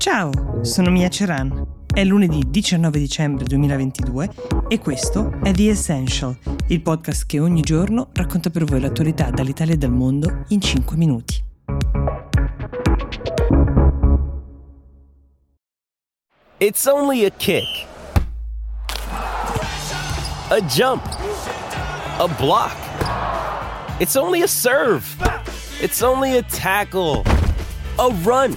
Ciao, sono Mia Ceran. È lunedì 19 dicembre 2022 e questo è The Essential, il podcast che ogni giorno racconta per voi l'attualità dall'Italia e dal mondo in 5 minuti. It's only a kick. A jump. A block. It's only a serve. It's only a tackle. A run.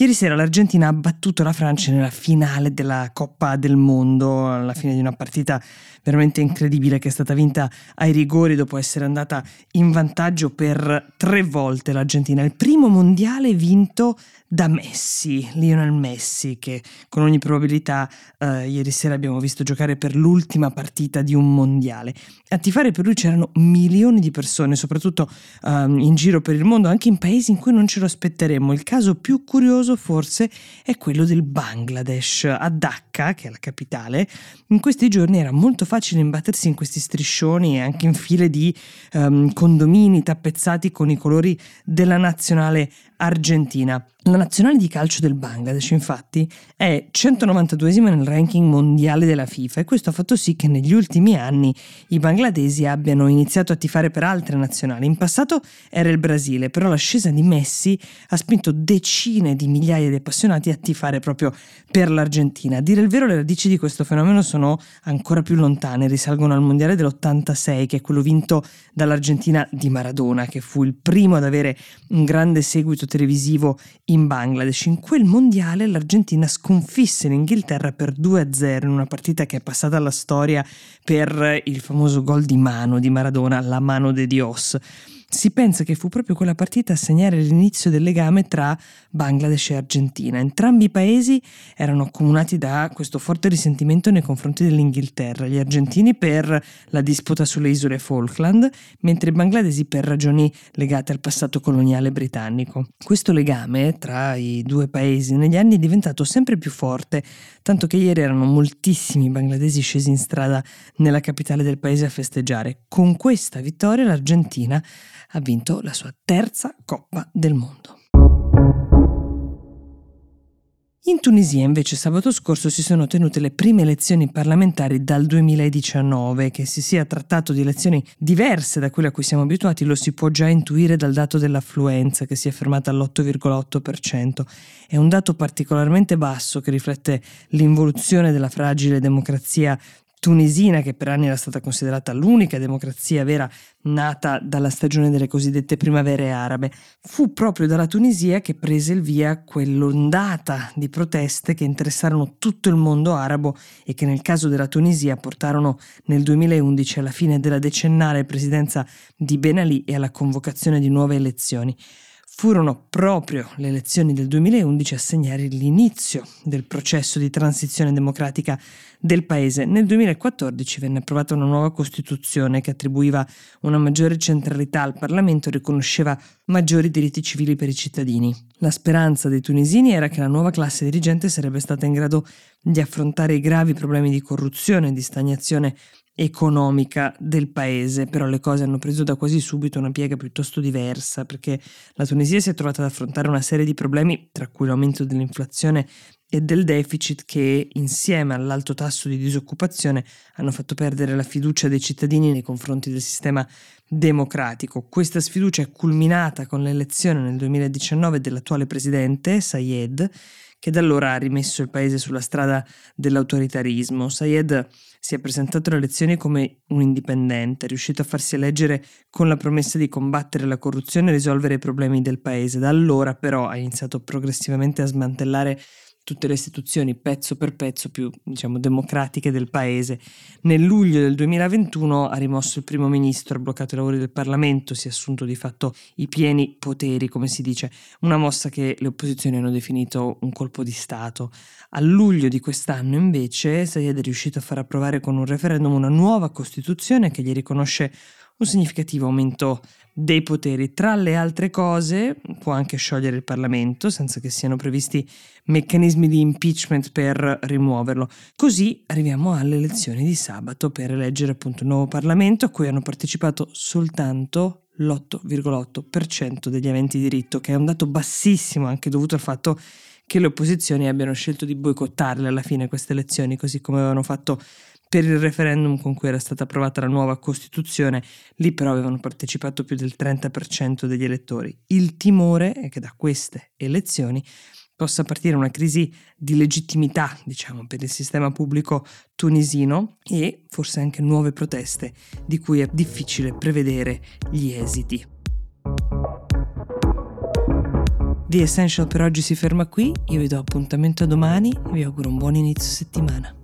Ieri sera l'Argentina ha battuto la Francia nella finale della Coppa del Mondo, alla fine di una partita veramente incredibile che è stata vinta ai rigori dopo essere andata in vantaggio per tre volte l'Argentina. Il primo mondiale vinto da Messi, Lionel Messi, che con ogni probabilità eh, ieri sera abbiamo visto giocare per l'ultima partita di un mondiale. A tifare per lui c'erano milioni di persone, soprattutto um, in giro per il mondo, anche in paesi in cui non ce lo aspetteremmo. Il caso più curioso forse è quello del Bangladesh. A Dhaka, che è la capitale, in questi giorni era molto facile imbattersi in questi striscioni e anche in file di um, condomini tappezzati con i colori della nazionale argentina. La nazionale di calcio del Bangladesh, infatti, è 192esima nel ranking mondiale della FIFA e questo ha fatto sì che negli ultimi anni i bangladesi abbiano iniziato a tifare per altre nazionali. In passato era il Brasile, però l'ascesa di Messi ha spinto decine di migliaia di appassionati a tifare proprio per l'Argentina. A dire il vero, le radici di questo fenomeno sono ancora più lontane, risalgono al mondiale dell'86, che è quello vinto dall'Argentina di Maradona, che fu il primo ad avere un grande seguito televisivo in Bangladesh. In quel mondiale l'Argentina sconfisse l'Inghilterra per 2-0 in una partita che è passata alla storia per il famoso gol di mano di Maradona, la mano de Dios. Si pensa che fu proprio quella partita a segnare l'inizio del legame tra Bangladesh e Argentina. Entrambi i paesi erano accomunati da questo forte risentimento nei confronti dell'Inghilterra, gli argentini per la disputa sulle isole Falkland, mentre i bangladesi per ragioni legate al passato coloniale britannico. Questo legame tra i due paesi negli anni è diventato sempre più forte, tanto che ieri erano moltissimi bangladesi scesi in strada nella capitale del paese a festeggiare. Con questa vittoria l'Argentina ha vinto la sua terza Coppa del Mondo. In Tunisia invece sabato scorso si sono tenute le prime elezioni parlamentari dal 2019, che si sia trattato di elezioni diverse da quelle a cui siamo abituati lo si può già intuire dal dato dell'affluenza che si è fermata all'8,8%. È un dato particolarmente basso che riflette l'involuzione della fragile democrazia tunisina, che per anni era stata considerata l'unica democrazia vera nata dalla stagione delle cosiddette primavere arabe. Fu proprio dalla Tunisia che prese il via quell'ondata di proteste che interessarono tutto il mondo arabo e che nel caso della Tunisia portarono nel 2011 alla fine della decennale presidenza di Ben Ali e alla convocazione di nuove elezioni. Furono proprio le elezioni del 2011 a segnare l'inizio del processo di transizione democratica del paese. Nel 2014 venne approvata una nuova Costituzione che attribuiva una maggiore centralità al Parlamento e riconosceva maggiori diritti civili per i cittadini. La speranza dei tunisini era che la nuova classe dirigente sarebbe stata in grado di affrontare i gravi problemi di corruzione e di stagnazione economica del paese, però le cose hanno preso da quasi subito una piega piuttosto diversa perché la Tunisia si è trovata ad affrontare una serie di problemi, tra cui l'aumento dell'inflazione e del deficit che insieme all'alto tasso di disoccupazione hanno fatto perdere la fiducia dei cittadini nei confronti del sistema democratico. Questa sfiducia è culminata con l'elezione nel 2019 dell'attuale presidente Sayed che da allora ha rimesso il paese sulla strada dell'autoritarismo. Sayed si è presentato alle elezioni come un indipendente, riuscito a farsi eleggere con la promessa di combattere la corruzione e risolvere i problemi del paese. Da allora però ha iniziato progressivamente a smantellare tutte le istituzioni pezzo per pezzo più diciamo, democratiche del paese. Nel luglio del 2021 ha rimosso il primo ministro, ha bloccato i lavori del Parlamento, si è assunto di fatto i pieni poteri, come si dice, una mossa che le opposizioni hanno definito un colpo di Stato. A luglio di quest'anno invece Sayed è riuscito a far approvare con un referendum una nuova Costituzione che gli riconosce un significativo aumento dei poteri. Tra le altre cose, può anche sciogliere il Parlamento senza che siano previsti meccanismi di impeachment per rimuoverlo. Così arriviamo alle elezioni di sabato per eleggere appunto un nuovo Parlamento a cui hanno partecipato soltanto l'8,8% degli aventi diritto, che è un dato bassissimo anche dovuto al fatto che le opposizioni abbiano scelto di boicottarle alla fine queste elezioni, così come avevano fatto per il referendum con cui era stata approvata la nuova Costituzione, lì però avevano partecipato più del 30% degli elettori. Il timore è che da queste elezioni possa partire una crisi di legittimità, diciamo, per il sistema pubblico tunisino e forse anche nuove proteste di cui è difficile prevedere gli esiti. The Essential per oggi si ferma qui, io vi do appuntamento a domani e vi auguro un buon inizio settimana.